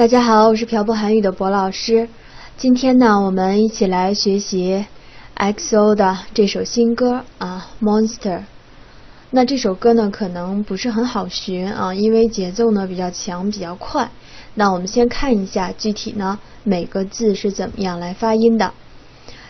大家好，我是朴博韩语的博老师。今天呢，我们一起来学习 XO 的这首新歌啊，《Monster》。那这首歌呢，可能不是很好学啊，因为节奏呢比较强，比较快。那我们先看一下具体呢每个字是怎么样来发音的。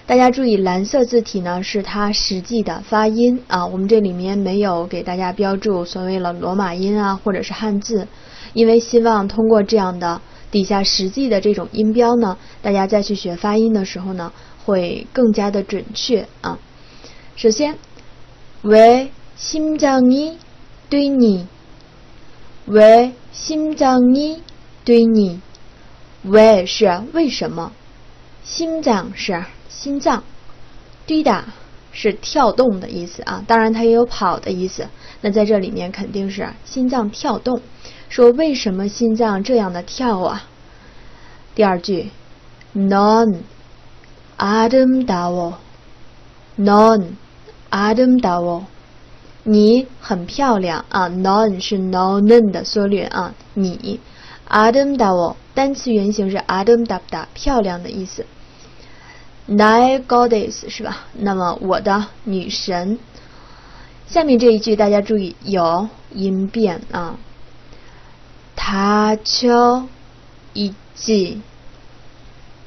大家注意，蓝色字体呢是它实际的发音啊，我们这里面没有给大家标注所谓的罗马音啊，或者是汉字，因为希望通过这样的。底下实际的这种音标呢大家再去学发音的时候呢会更加的准确啊。首先为心脏一对你为心脏一对你为是为什么？心脏是心脏滴答是跳动的意思啊当然它也有跑的意思。那在这里面肯定是心脏跳动。说为什么心脏这样的跳啊？第二句，non adam dao，non adam dao，你很漂亮啊，non 是 non，n 的缩略啊，你 adam dao 单词原形是 adam da 漂亮的意思 My goddess 是吧？那么我的女神，下面这一句大家注意有音变啊。他秋一季，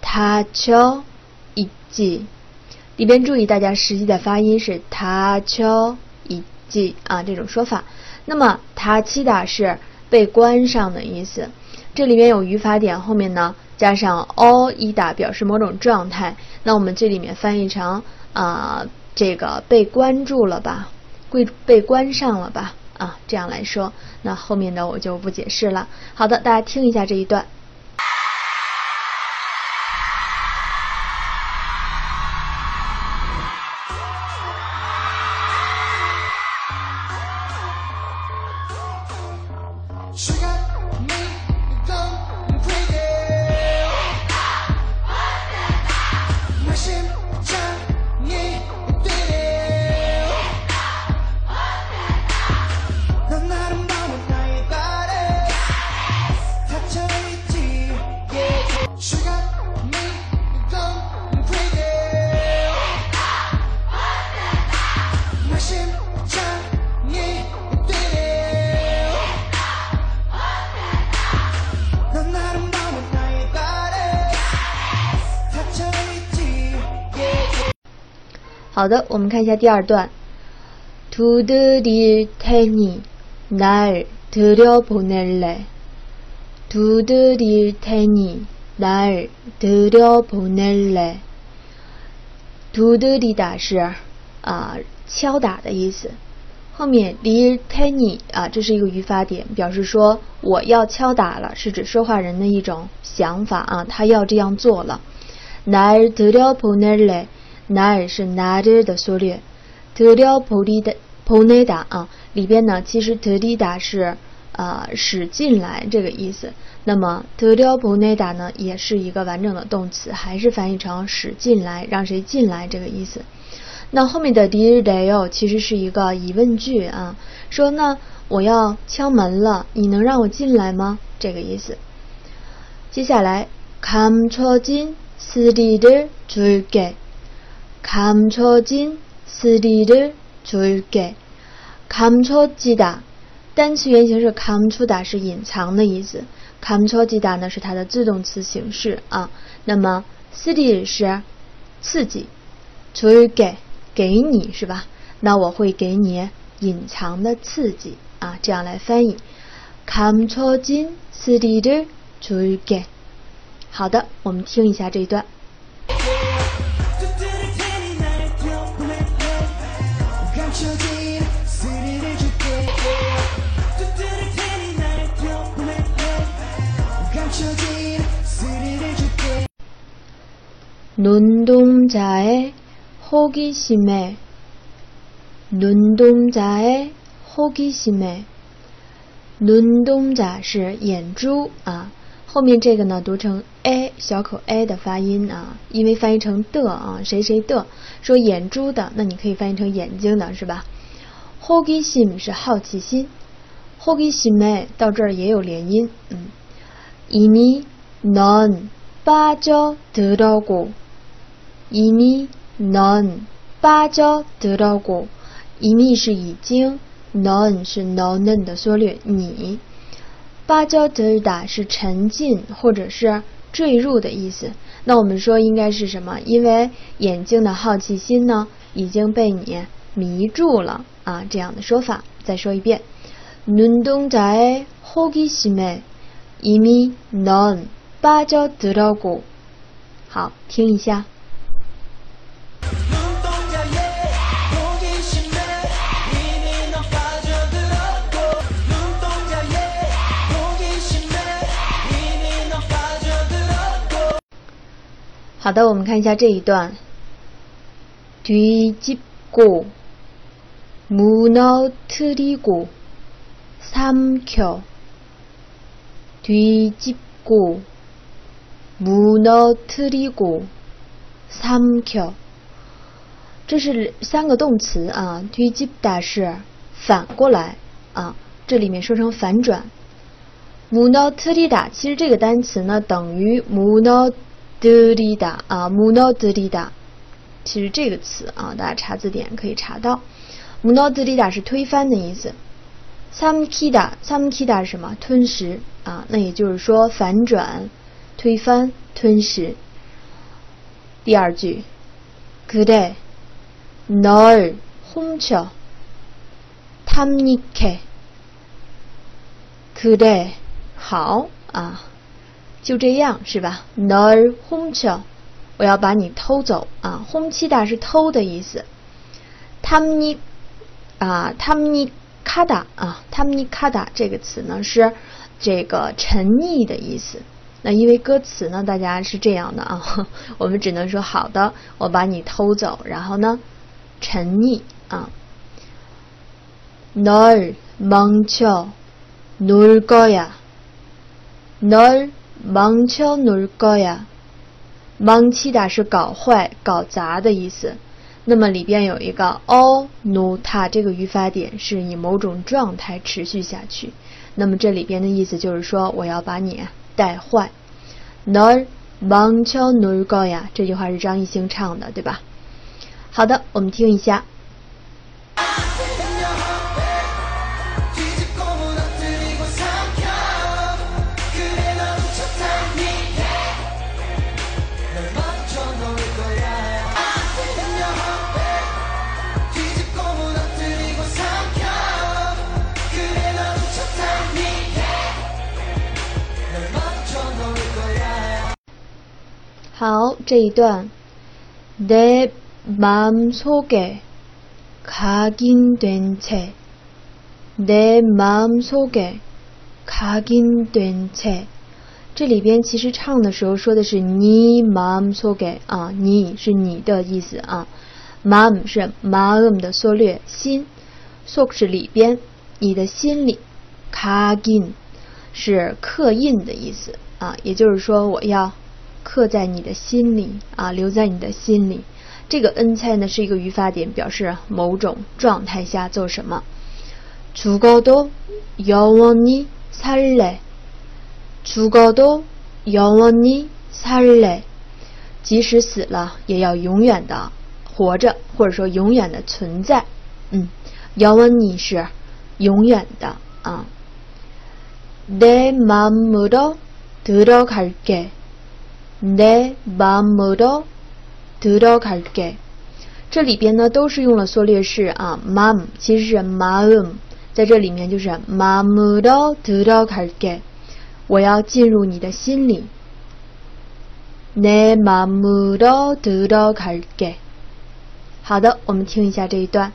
他秋一季，里边注意大家实际的发音是他秋一季啊这种说法。那么他七打是被关上的意思，这里面有语法点，后面呢加上 all 一打表示某种状态。那我们这里面翻译成啊这个被关注了吧，被被关上了吧。啊，这样来说，那后面的我就不解释了。好的，大家听一下这一段。好的，我们看一下第二段。두드릴테니날들여보낼래두드릴테니날들여보낼래두드리다是啊敲打的意思。后面릴 테니啊，这是一个语法点，表示说我要敲打了，是指说话人的一种想法啊，他要这样做了。날들여보낼래 날是 nader 的缩略，들여보리다보내다啊，里边呢其实들이다是呃使进来这个意思。那么들여보내다呢也是一个完整的动词，还是翻译成使进来，让谁进来这个意思。那后面的디레요其实是一个疑问句啊，说那我要敲门了，你能让我进来吗？这个意思。接下来감춰진스리를줄 게。 감춰진스리를줄게감춰지다单词原形是감추다是隐藏的意思。감춰지다呢是它的自动词形式啊。那么스리是刺激，줄게给你是吧？那我会给你隐藏的刺激啊，这样来翻译。감춰진스리를줄 게。 好的，我们听一下这一段。 눈동자의호기심 에， 눈동자의호기심 에， 눈동자是眼珠啊，后面这个呢读成 a 小口 a 的发音啊，因为翻译成的啊，谁谁的说眼珠的，那你可以翻译成眼睛的是吧？호기심是好奇心，호기심 에到这儿也有连音，嗯，이미 넌 빠져들어고 이미 넌 빠져들어고 이미 是已经，넌是 너는 的缩略，你。 빠져들다 是沉进或者是坠入的意思。那我们说应该是什么？因为眼睛的好奇心呢已经被你迷住了啊，这样的说法。再说一遍，눈동자의호기심에이미넌빠져들어 고。 好，听一下。 好的，我们看一下这一段。뒤집고무너뜨리고삼켜뒤집고무너뜨리고삼켜这是三个动词啊。뒤집다是反过来啊，这里面说成反转。무너뜨리다其实这个单词呢等于무너 德里达啊，木诺德里达，其实这个词啊，大家查字典可以查到。木诺德里达是推翻的意思。삼키다三키다是什么？吞食啊，那也就是说反转、推翻、吞食。第二句，그래널훔쳐탐닉해그래好啊。 就这样是吧？널훔 쳐， 我要把你偷走啊！훔치다是偷的意思。탐닉啊，탐닉하다啊，탐닉하다这个词呢是这个沉溺的意思。那因为歌词呢，大家是这样的啊，我们只能说好的，我把你偷走，然后呢，沉溺啊。널망쳐놀거야널 망쳐놀거 야， 망치다是搞坏、搞砸的意思。那么里边有一个어놓다这个语法点是以某种状态持续下去。那么这里边的意思就是说，我要把你带坏。널망쳐놀거 야， 这句话是张艺兴唱的，对吧？好的，我们听一下。 好，这一段。내마음속에각인된 채， 내마음속에각인된 채。 这里边其实唱的时候说的是你마음속에啊，你是你的意思啊。마음是마음的缩略，心。속是里边，你的心里。각인是刻印的意思啊，也就是说我要。 刻在你的心里啊，留在你的心里。这个恩菜呢是一个语法点，表示某种状态下做什么。죽어도영원히살 래， 죽어도영원히살 래， 即使死了也要永远的活着，或者说永远的存在。嗯，영원히是永远的啊。내마음으로들어갈 게。 내마음으로들어갈 게， 这里边呢都是用了缩略式啊，마 음， 其实是마 음， 在这里面就是마음으로들어갈 게， 我要进入你的心里。내마음으로들어갈 게。 好的，我们听一下这一段。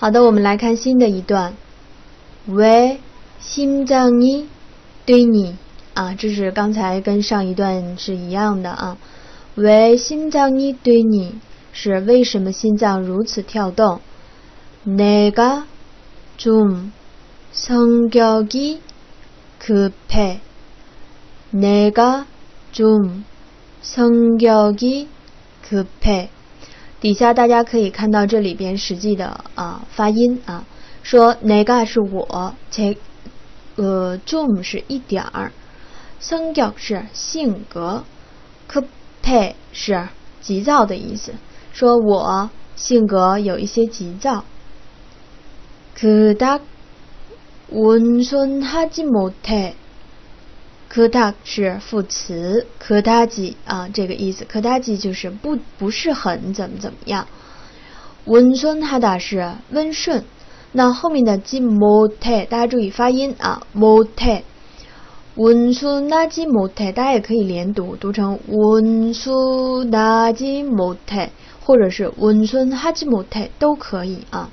好的，我们来看新的一段。왜심장이뛰니아파요 啊，这是刚才跟上一段是一样的啊。为心脏你对你是为什么心脏如此跳动？내가좀성격이급 해。 내가좀성격이급 해。 底下大家可以看到这里边实际的啊发音啊，说내가是我，제呃좀是一点儿，성격是性格，급配是急躁的意思，说我性格有一些急躁。그닥운순하지못 해， 科达是副词，可达吉啊这个意思，可达吉就是不不是很怎么怎么样。温顺哈达是温顺，那后面的吉莫泰，大家注意发音啊，莫泰。温顺那吉莫泰，大家也可以连读，读成温顺那吉莫泰，或者是温顺哈吉莫泰都可以啊。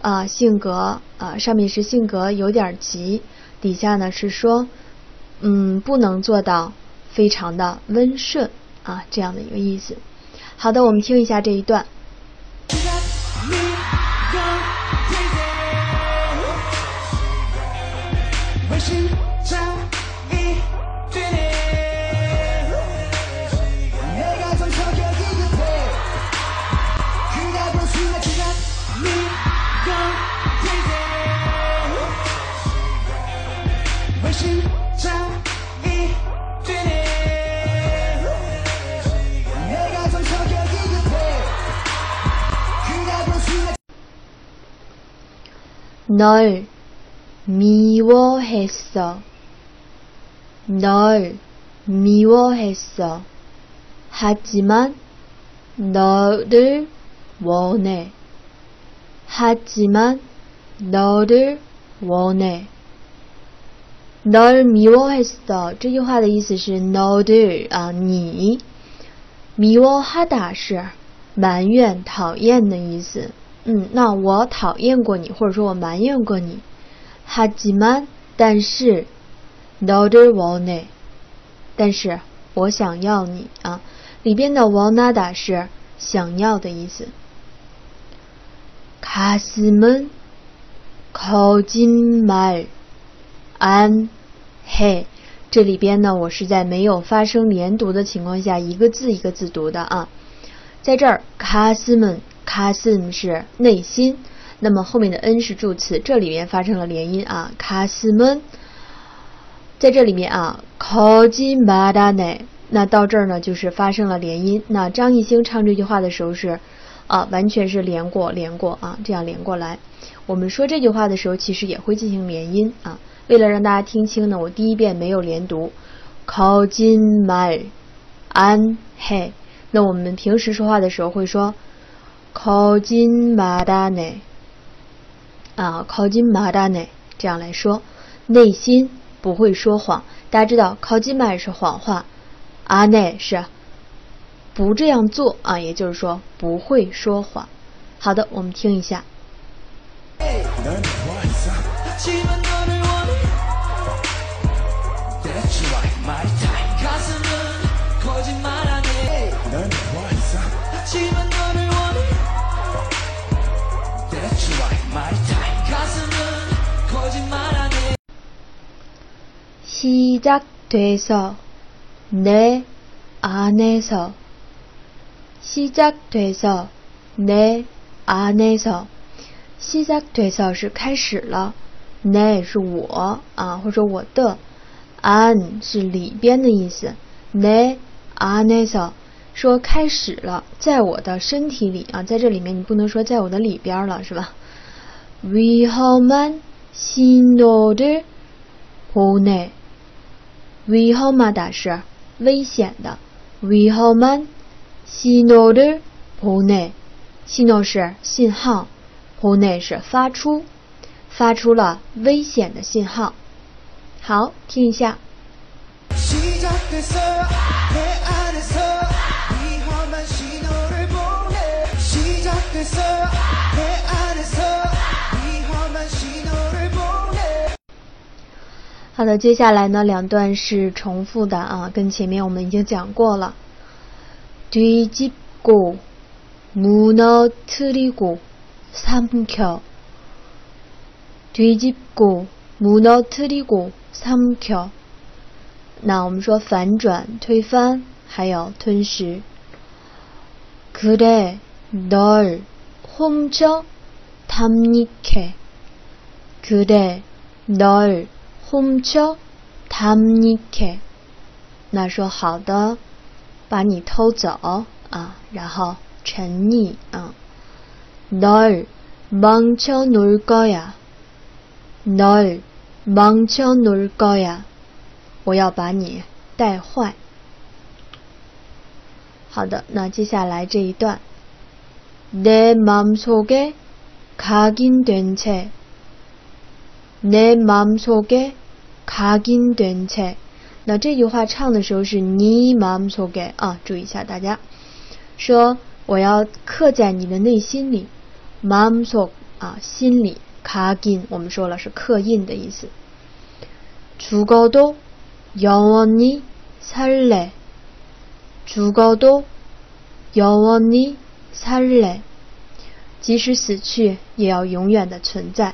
啊，性格啊，上面是性格有点急，底下呢是说。嗯，不能做到非常的温顺啊，这样的一个意思。好的，我们听一下这一段。 널 미워했어. 널 미워했어. 하지만 너를 원해. 하지만 너를 원해. 널 미워했어. 这句话的意思是 너를 啊你미워하다是埋怨讨厌的意思 嗯，那我讨厌过你，或者说我埋怨过你。哈吉曼，但是，no de wone，但是我想要你啊。里边的 wanada 是想要的意思。卡斯门，靠近麦安嘿，这里边呢，我是在没有发生连读的情况下，一个字一个字读的啊。在这儿，卡斯门。卡斯姆是内心，那么后面的 n 是助词，这里面发生了连音啊。卡斯们在这里面啊，靠近马达内，那到这儿呢就是发生了连音。那张艺兴唱这句话的时候是啊，完全是连过连过啊，这样连过来。我们说这句话的时候，其实也会进行连音啊。为了让大家听清呢，我第一遍没有连读，靠近马安嘿。那我们平时说话的时候会说。靠近马达内啊，靠近马达内，这样来说，内心不会说谎。大家知道，靠近麦是谎话，阿内是不这样做啊，也就是说不会说谎。好的，我们听一下。 시작돼서내안에서시작돼서내안에서시작돼서是开始了내是我啊，或者我的안是里边的意思내안에서说开始了，在我的身体里啊，在这里面你不能说在我的里边了，是吧？위험한신호를보내 위험하다是危险的，위험한신호를보내신호是信号，보내是发出，发出了危险的信号。好，听一下。 好的，接下来呢两段是重复的啊，跟前面我们已经讲过了。뒤집고무너뜨리고삼켜 뒤집고무너뜨리고 삼 켜。 那我们说反转、推翻，还有吞食。그래널훔쳐탐닉해그래널 훔쳐탐닉해那说好的，把你偷走啊，然后沉溺啊。널망쳐놓을거야널망쳐놓을거야我要把你带坏。好的，那接下来这一段，내맘속에각인된 채， 내맘속에각인된 채。 那这句话唱的时候是니맘속에啊，注意一下大家，说我要刻在你的内心里，맘속啊，心里각인我们说了是刻印的意思，죽어도 영원히 살래. 죽어도 영원히 살래. 即使死去也要永远的存在。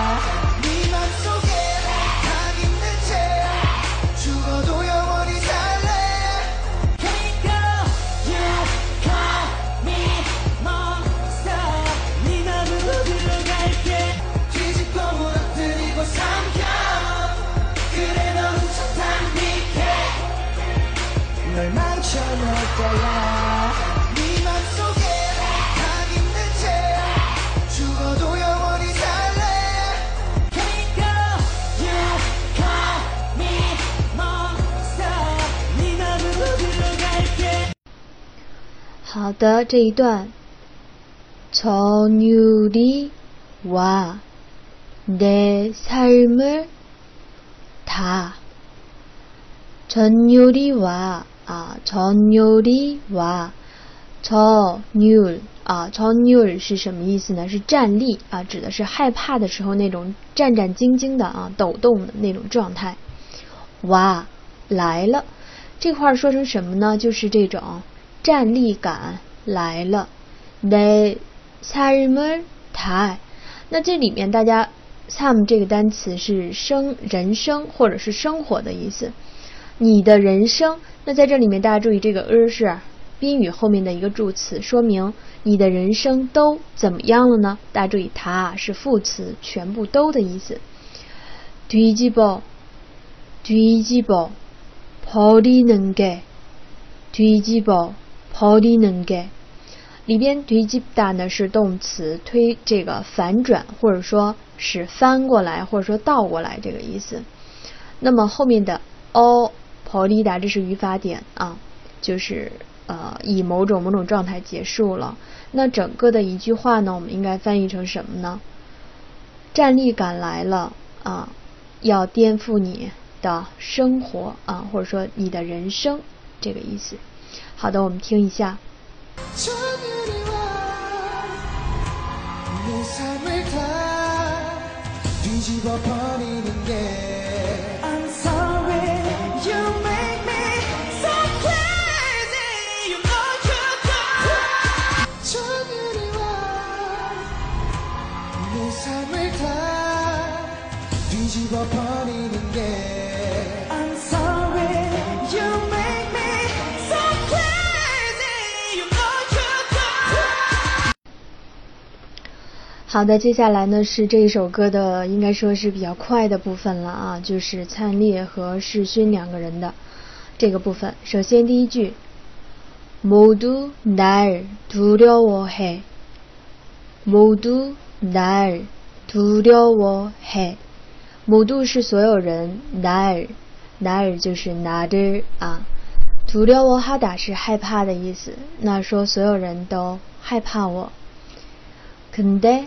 망쳐놓을 거야好的，这一段。전율이와내삶을다전율이와 啊，전율이와전율啊，전율是什么意思呢？是站立啊，指的是害怕的时候那种战战兢兢的啊，抖动的那种状态。哇，来了，这块说成什么呢？就是这种。站立感来了，the 삶을 다。 那这里面大家 삶这个单词是生人生或者是生活的意思。 你的人生，那在这里面大家注意这个 er 是宾语后面的一个助词，说明你的人生都怎么样了呢？大家注意它是副词，全部都的意思。뒤집어뒤집어버리는게뒤집어 버리는 게， 里边뒤집다呢是动词，推这个反转或者说是翻过来或者说倒过来这个意思。那么后面的어 holiday，这是语法点啊就是呃以某种某种状态结束了。那整个的一句话呢我们应该翻译成什么呢？站立感来了啊要颠覆你的生活啊或者说你的人生这个意思。好的我们听一下。好的，接下来呢是这一首歌的，应该说是比较快的部分了啊，就是灿烈和世勋两个人的这个部分。首先第一句，모두날두려워 해， 모두날두려워 해， 모두是所有人，날 날就是나를啊，두려워하다是害怕的意思。那说所有人都 害怕我。근데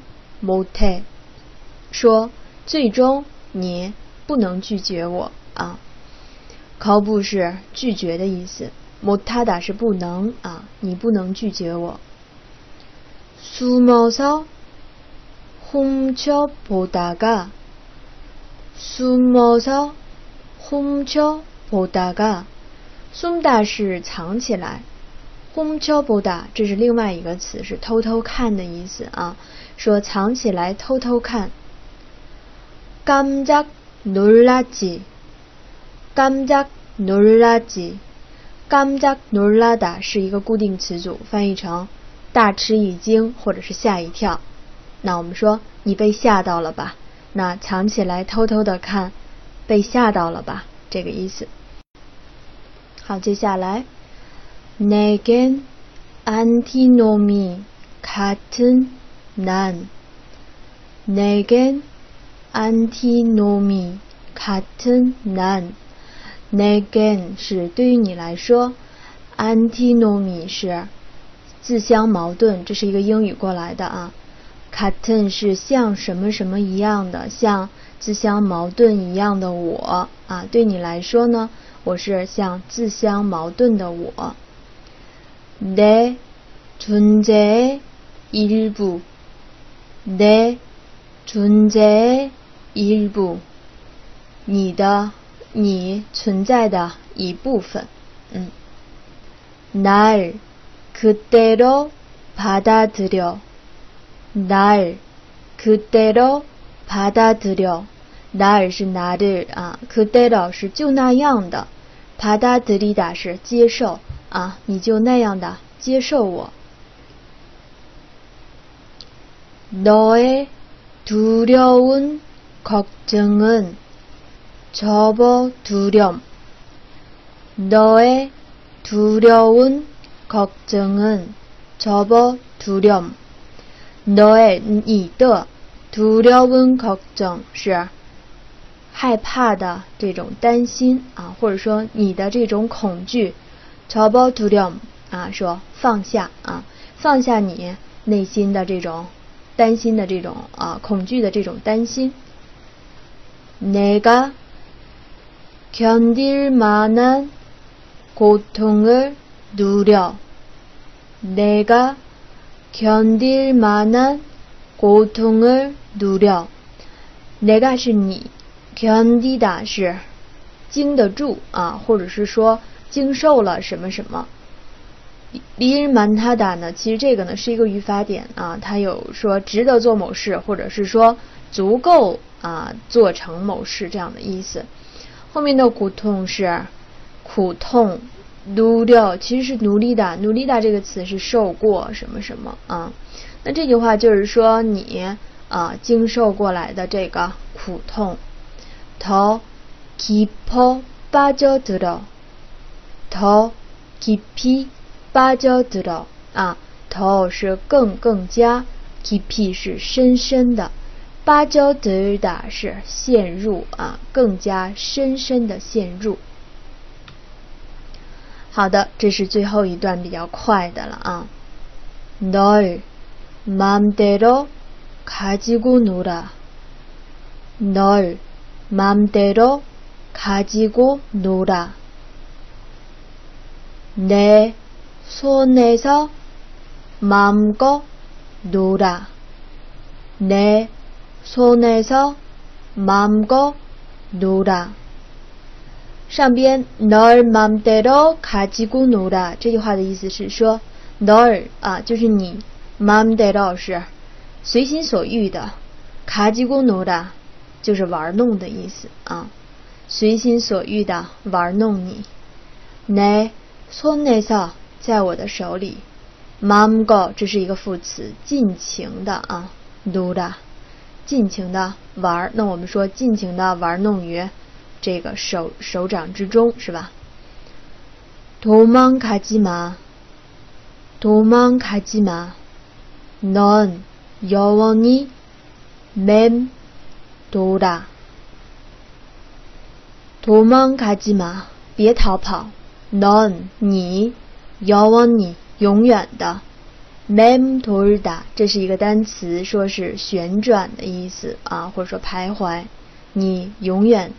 못 해。 说最终你不能拒绝我啊。거부是拒绝的意思，못하다是不能啊，你不能拒绝我。숨어서훔쳐보다가숨어서훔쳐보다가숨다是藏起来，훔쳐보다这是另外一个词，是偷偷看的意思啊。 说藏起来偷偷看。깜짝놀랐지깜짝놀랐지깜짝놀라다是一个固定词组，翻译成大吃一惊或者是吓一跳。那我们说你被吓到了吧？那藏起来偷偷的看，被吓到了吧？这个意思。好，接下来내겐안티노미같은 난내겐안티노미같은난내겐是对于你来说，안티노미是自相矛盾，这是一个英语过来的啊。같은是像什么什么一样的，像自相矛盾一样的我啊，对你来说呢，我是像自相矛盾的我。내존재의일 부， 내존재의일 부， 你的你存在的一部分，嗯。날그대로받아들여 날， 그대로받아들여 날， 是나를啊，그대로是就那样的，받아들이다是接受啊，你就那样的接受我。 너의두려운걱정은접어두렴너의두려운걱정은접어두렴 너의你的두려운걱정是害怕的这种担心啊，或者说你的这种恐惧。접어두렴啊，说放下啊，放下你内心的这种 担心的这种啊恐惧的这种担心。내가견딜만한고통을누려내가 견딜만한고통을누려내가是你，견디다是经得住啊，或者是说经受了什么什么。 일만하다呢，其实这个呢是一个语法点啊，它有说值得做某事，或者是说足够啊做成某事这样的意思。后面的苦痛是苦痛。努掉其实是努力的，努力的这个词是受过什么什么啊？那这句话就是说你啊经受过来的这个苦痛。더깊어빠져들어더깊이 빠져들어啊，더是更更加，깊이是深深的，빠져들다是陷入啊，更加深深的陷入。好的，这是最后一段比较快的了啊。널맘대로가지고놀아널맘대로가지고놀아내 손에서마음껏놀아내손에서마음껏놀아上边 널맘대로가지고놀아这句话的意思是说널啊就是你맘대로是随心所欲的가지고놀아就是玩弄的意思啊随心所欲的玩弄你내손에서 在我的手里 mamgo 这是一个副词，尽情的啊，nuda，尽情的玩。那我们说尽情的玩弄于这个手手掌之中，是吧？도망가지 마， 도망가지 마， 넌영원히맴돌 아。 도망가지 마， 别逃跑。넌你 영원 히。 永远的，mem torda，这是一个单词，说是旋转的意思啊，或者说徘徊，你永远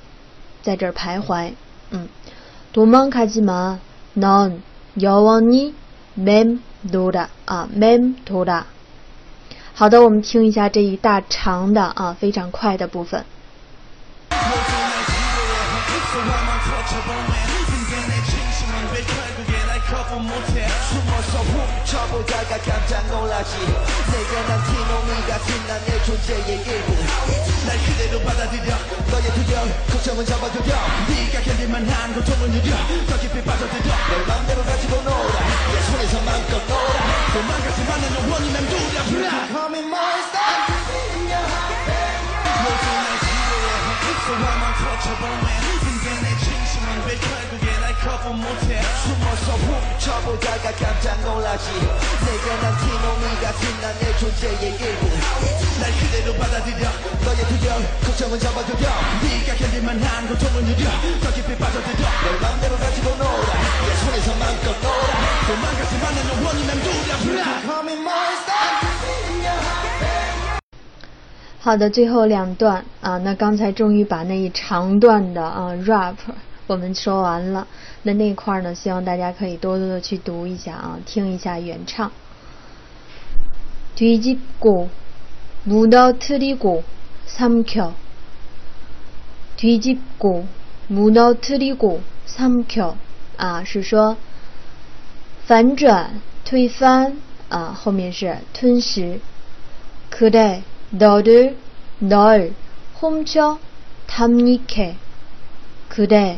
在这儿徘徊，嗯，domankajima non yawani mem torda 啊，mem torda。好的，我们听一下这一大长的啊，非常快的部分。 쳐보다가 깜짝 놀라지. 내가 난 티노미 같은 난 내 존재의 일부 날 그대로 받아들여. 너의 두려움 걱정은 접어두려 네가 견딜만 한 고통을 누려. 더 깊이 빠져들여. 널 맘대로 가지고 놀아. 내 손에서 마음껏 놀아. 도망가지만 난 영원히 맴돌아 Call me monster 모두 날 지루해 소화만 터쳐보네. 근데 내 진심은 왜 결국에 날 커버 못해 숨어서 훔쳐보다가 깜짝 놀라지 내가 난 티노미 같은 난내 존재의 일부 날 그대로 받아들여 너의 두려움 걱정은 접어두려 네가 견딜만 한 고통을 누려 더 깊이 빠져들여 널 맘대로 가지고 놀아 내 손에서 마음껏 놀아 도망가지만 난 영원히 맴돌아 Call me monster 好的，最后两段啊，那刚才终于把那一长段的啊 rap 我们说完了。那那块呢，希望大家可以多多的去读一下啊，听一下原唱。뒤집고무너뜨리고삼켜뒤집고무너뜨리고삼켜啊，是说反转、推翻啊，后面是吞食。그래너를널훔쳐탐닉해그래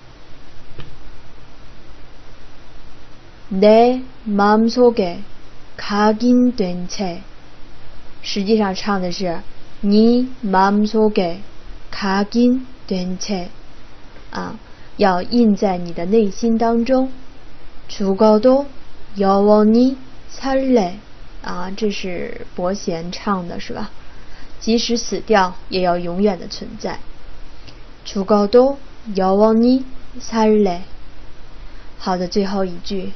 내마음속에각인된 채， 实际上唱的是你마음속에각인된 채， 啊，要印在你的内心当中。죽어도영원히살 래， 啊，这是伯贤唱的是吧？即使死掉，也要永远的存在。죽어도영원히살 래。 好的，最后一句。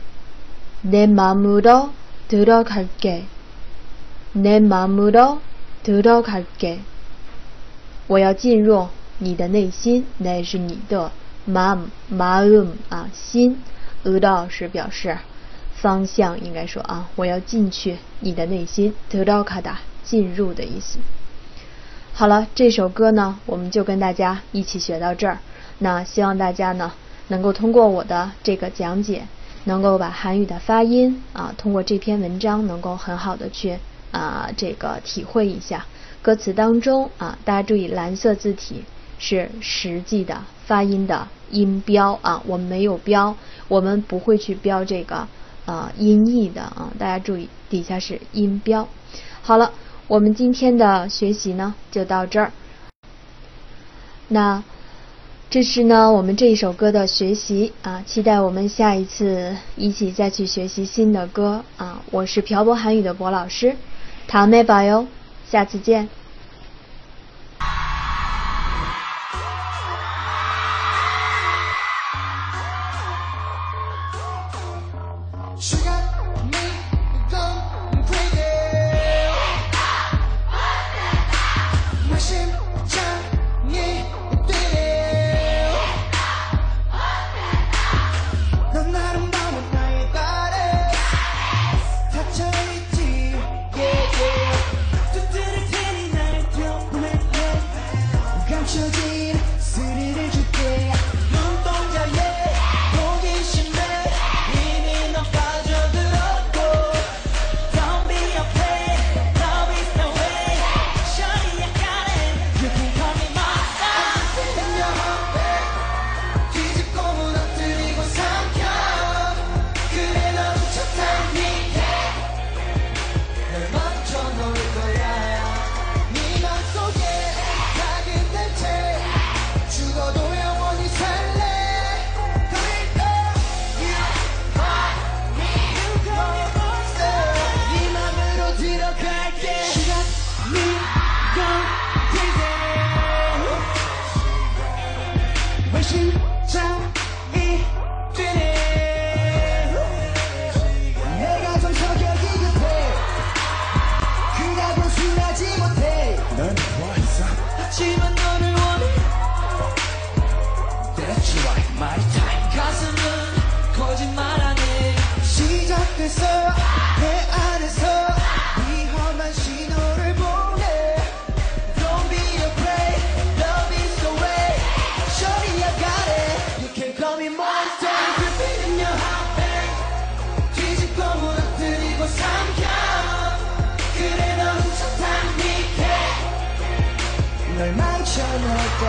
내마음으로들어갈 게， 내마음으로들어갈 게， 我要进入你的内心，那是你的마음마음啊心，으로是表示方向，应该说啊，我要进去你的内心，들어가다进入的意思。好了，这首歌呢，我们就跟大家一起学到这儿。那希望大家呢，能够通过我的这个讲解。 能够把韩语的发音啊，通过这篇文章能够很好的去啊这个体会一下歌词当中啊，大家注意蓝色字体是实际的发音的音标啊，我们没有标，我们不会去标这个啊音译的啊，大家注意底下是音标。好了，我们今天的学习呢就到这儿，那。这是呢，我们这一首歌的学习啊，期待我们下一次一起再去学习新的歌啊。我是漂泊韩语的博老师，唐妹宝哟，下次见。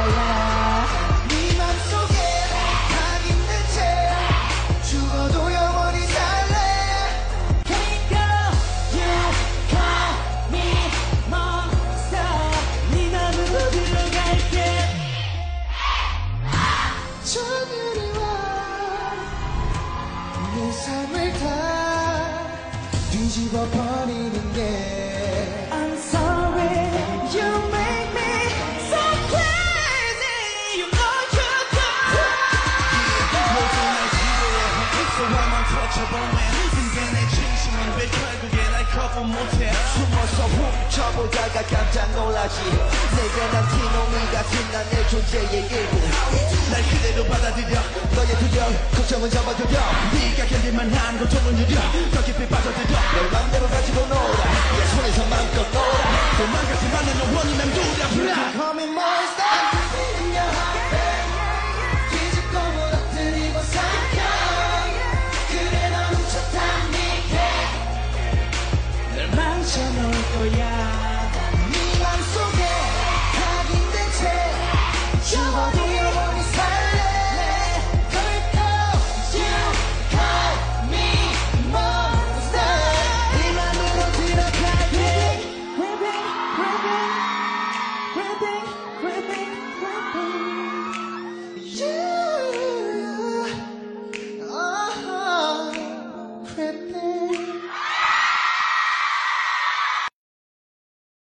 Alright. 따라온 모습 숨어서 훔쳐보다가 깜짝 놀라지. 내가 난 티놈이 같은 난 내 존재의 일부 날 그대로 받아들여. 너의 두려움 걱정은 접어두려. 네가 견딜만 한 고통은 유려. 더 깊이 빠져들여. 널 맘대로 가지고 놀아. 내 손에서 마음껏 놀아. 도망가지 말는 원이 맴돌아 Black Coming Monster.